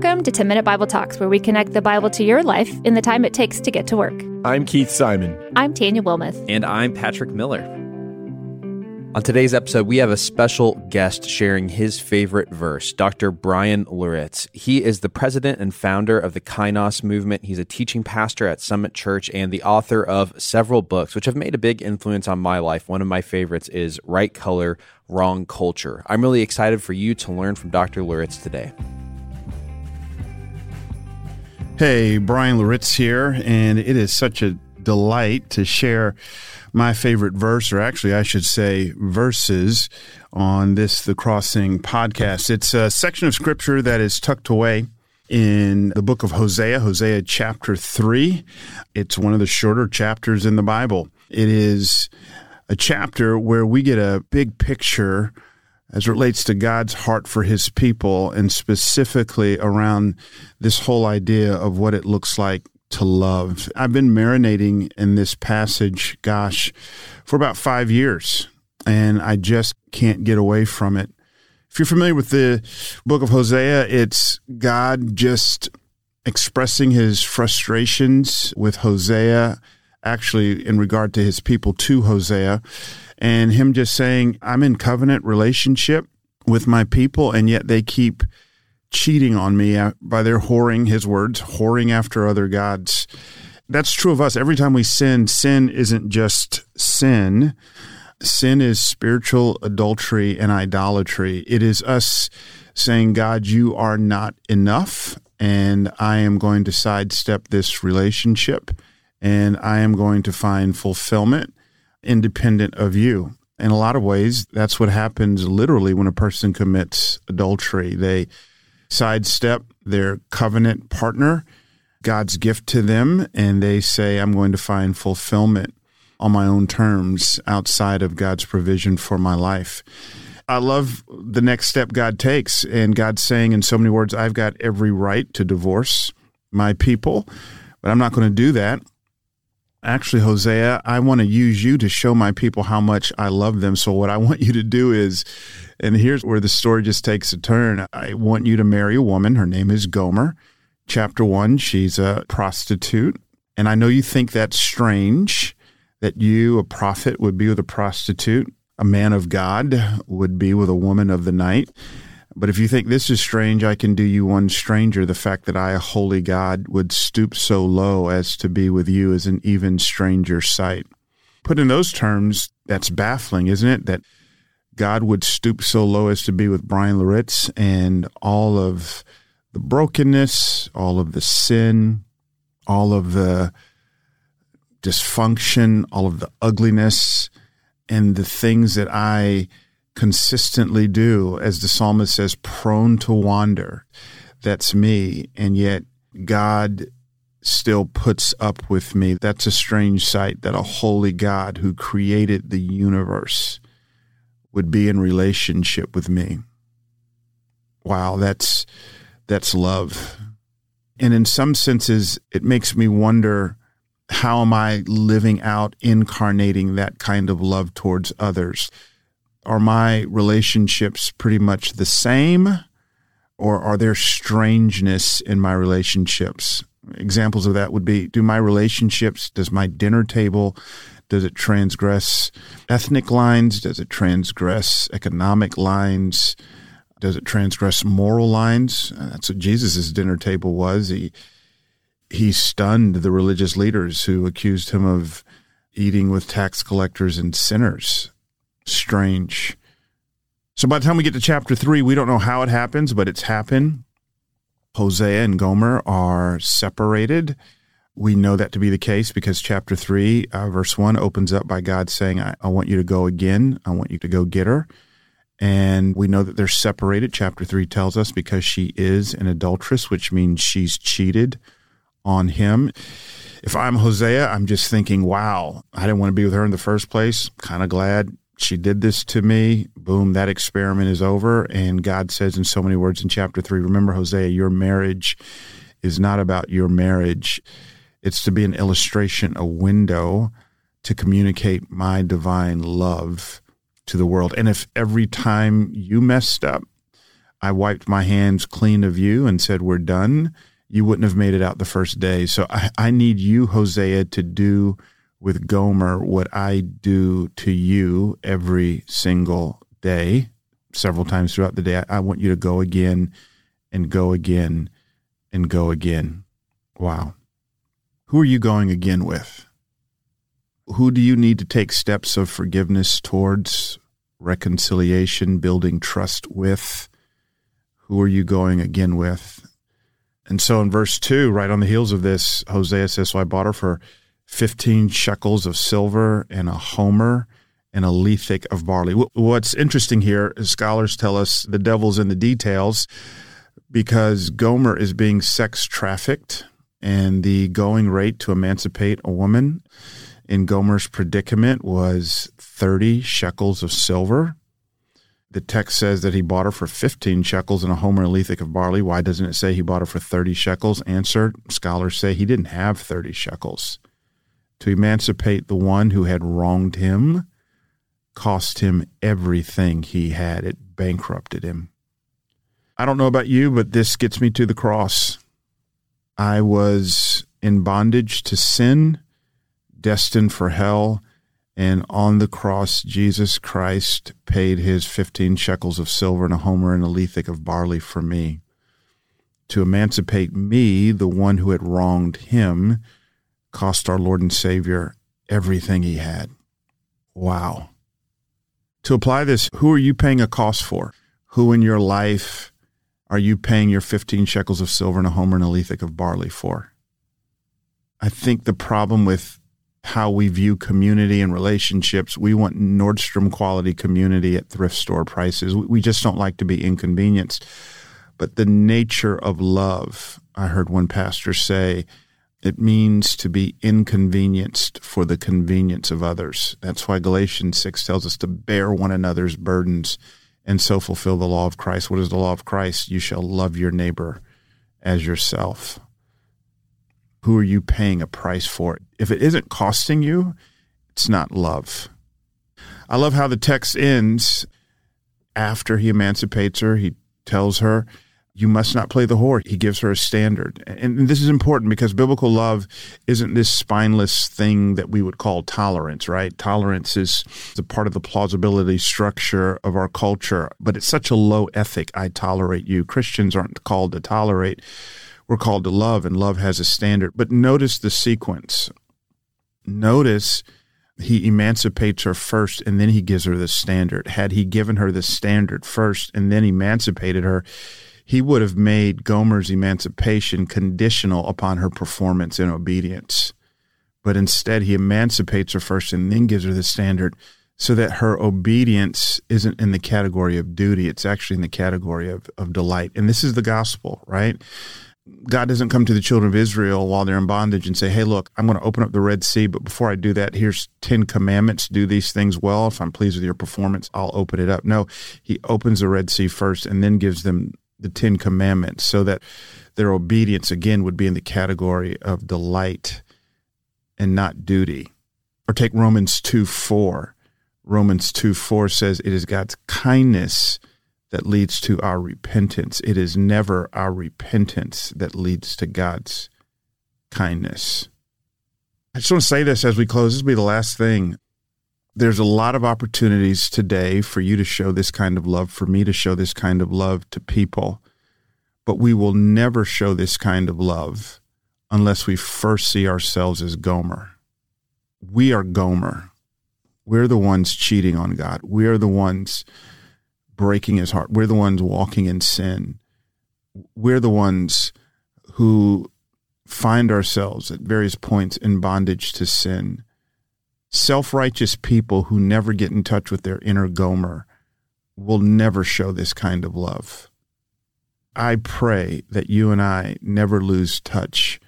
Welcome to 10 Minute Bible Talks, where we connect the Bible to your life in the time it takes to get to work. I'm Keith Simon. I'm Tanya Wilmoth. And I'm Patrick Miller. On today's episode, we have a special guest sharing his favorite verse, Dr. Bryan Loritts. He is the president and founder of the Kainos movement. He's a teaching pastor at Summit Church and the author of several books, which have made a big influence on my life. One of my favorites is Right Color, Wrong Culture. I'm really excited for you to learn from Dr. Loritts today. Hey, Bryan Loritts here, and it is such a delight to share my favorite verse, or actually, I should say, verses on this The Crossing podcast. It's a section of scripture that is tucked away in the book of Hosea, Hosea chapter 3. It's one of the shorter chapters in the Bible. It is a chapter where we get a big picture as relates to God's heart for his people and specifically around this whole idea of what it looks like to love. I've been marinating in this passage, gosh, for about five years, and I just can't get away from it. If you're familiar with the book of Hosea, it's God just expressing his frustrations with Hosea, actually, in regard to his people to Hosea and him just saying, I'm in covenant relationship with my people, and yet they keep cheating on me uh, by their whoring, his words, whoring after other gods. That's true of us. Every time we sin, sin isn't just sin. Sin is spiritual adultery and idolatry. It is us saying, God, you are not enough, and I am going to sidestep this relationship, and I am going to find fulfillment independent of you. In a lot of ways, that's what happens literally when a person commits adultery. They sidestep their covenant partner, God's gift to them, and they say, I'm going to find fulfillment on my own terms outside of God's provision for my life. I love the next step God takes, and God's saying in so many words, I've got every right to divorce my people, but I'm not going to do that actually, Hosea, I want to use you to show my people how much I love them. So, what I want you to do is, and here's where the story just takes a turn I want you to marry a woman. Her name is Gomer. Chapter one, she's a prostitute. And I know you think that's strange that you, a prophet, would be with a prostitute, a man of God would be with a woman of the night. But if you think this is strange, I can do you one stranger. The fact that I, a holy God, would stoop so low as to be with you is an even stranger sight. Put in those terms, that's baffling, isn't it? That God would stoop so low as to be with Bryan Loritts and all of the brokenness, all of the sin, all of the dysfunction, all of the ugliness, and the things that I consistently do, as the psalmist says, prone to wander. That's me. And yet God still puts up with me. That's a strange sight that a holy God who created the universe would be in relationship with me. Wow, that's that's love. And in some senses it makes me wonder how am I living out incarnating that kind of love towards others? Are my relationships pretty much the same or are there strangeness in my relationships? Examples of that would be do my relationships, does my dinner table, does it transgress ethnic lines? Does it transgress economic lines? Does it transgress moral lines? That's what Jesus' dinner table was. He he stunned the religious leaders who accused him of eating with tax collectors and sinners strange. So by the time we get to chapter three, we don't know how it happens, but it's happened. Hosea and Gomer are separated. We know that to be the case because chapter 3, uh, verse 1 opens up by God saying, I, I want you to go again. I want you to go get her. And we know that they're separated. Chapter 3 tells us because she is an adulteress, which means she's cheated on him. If I'm Hosea, I'm just thinking, wow, I didn't want to be with her in the first place. Kind of glad she did this to me. Boom, that experiment is over. And God says in so many words in chapter three remember, Hosea, your marriage is not about your marriage, it's to be an illustration, a window to communicate my divine love to the world. And if every time you messed up, I wiped my hands clean of you and said, We're done, you wouldn't have made it out the first day. So I, I need you, Hosea, to do with Gomer what I do to you every single day, several times throughout the day. I, I want you to go again and go again and go again. Wow. Who are you going again with? Who do you need to take steps of forgiveness towards, reconciliation, building trust with? Who are you going again with? And so in verse 2, right on the heels of this, Hosea says, So I bought her for 15 shekels of silver and a homer and a lethek of barley. What's interesting here is scholars tell us the devil's in the details because Gomer is being sex trafficked and the going rate to emancipate a woman in Gomer's predicament was 30 shekels of silver. The text says that he bought her for 15 shekels and a homer and lethek of barley. Why doesn't it say he bought her for 30 shekels? Answer scholars say he didn't have 30 shekels. To emancipate the one who had wronged him cost him everything he had, it bankrupted him. I don't know about you, but this gets me to the cross. I was in bondage to sin, destined for hell, and on the cross, Jesus Christ paid his 15 shekels of silver and a homer and a lethek of barley for me. To emancipate me, the one who had wronged him, cost our Lord and Savior everything he had. Wow. To apply this, who are you paying a cost for? Who in your life are you paying your 15 shekels of silver and a homer and a lethek of barley for? I think the problem with how we view community and relationships, we want Nordstrom quality community at thrift store prices. We just don't like to be inconvenienced. But the nature of love, I heard one pastor say, it means to be inconvenienced for the convenience of others. That's why Galatians 6 tells us to bear one another's burdens and so fulfill the law of Christ. What is the law of Christ? You shall love your neighbor as yourself. Who are you paying a price for? If it isn't costing you, it's not love. I love how the text ends after he emancipates her. He tells her, you must not play the whore. He gives her a standard. And this is important because biblical love isn't this spineless thing that we would call tolerance, right? Tolerance is a part of the plausibility structure of our culture, but it's such a low ethic. I tolerate you. Christians aren't called to tolerate. We're called to love, and love has a standard. But notice the sequence. Notice he emancipates her first and then he gives her the standard. Had he given her the standard first and then emancipated her, he would have made Gomer's emancipation conditional upon her performance and obedience. But instead, he emancipates her first and then gives her the standard so that her obedience isn't in the category of duty, it's actually in the category of, of delight. And this is the gospel, right? God doesn't come to the children of Israel while they're in bondage and say, Hey, look, I'm going to open up the Red Sea, but before I do that, here's 10 commandments. Do these things well. If I'm pleased with your performance, I'll open it up. No, he opens the Red Sea first and then gives them the Ten Commandments so that their obedience again would be in the category of delight and not duty. Or take Romans 2 4. Romans 2 4 says it is God's kindness that leads to our repentance. It is never our repentance that leads to God's kindness. I just want to say this as we close. This will be the last thing. There's a lot of opportunities today for you to show this kind of love, for me to show this kind of love to people. But we will never show this kind of love unless we first see ourselves as Gomer. We are Gomer. We're the ones cheating on God. We are the ones breaking his heart. We're the ones walking in sin. We're the ones who find ourselves at various points in bondage to sin self righteous people who never get in touch with their inner Gomer will never show this kind of love. I pray that you and I never lose touch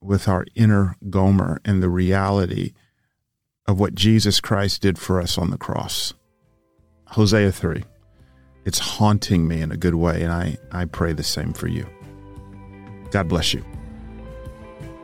with our inner Gomer and the reality of what Jesus Christ did for us on the cross. Hosea 3. It's haunting me in a good way, and I, I pray the same for you. God bless you.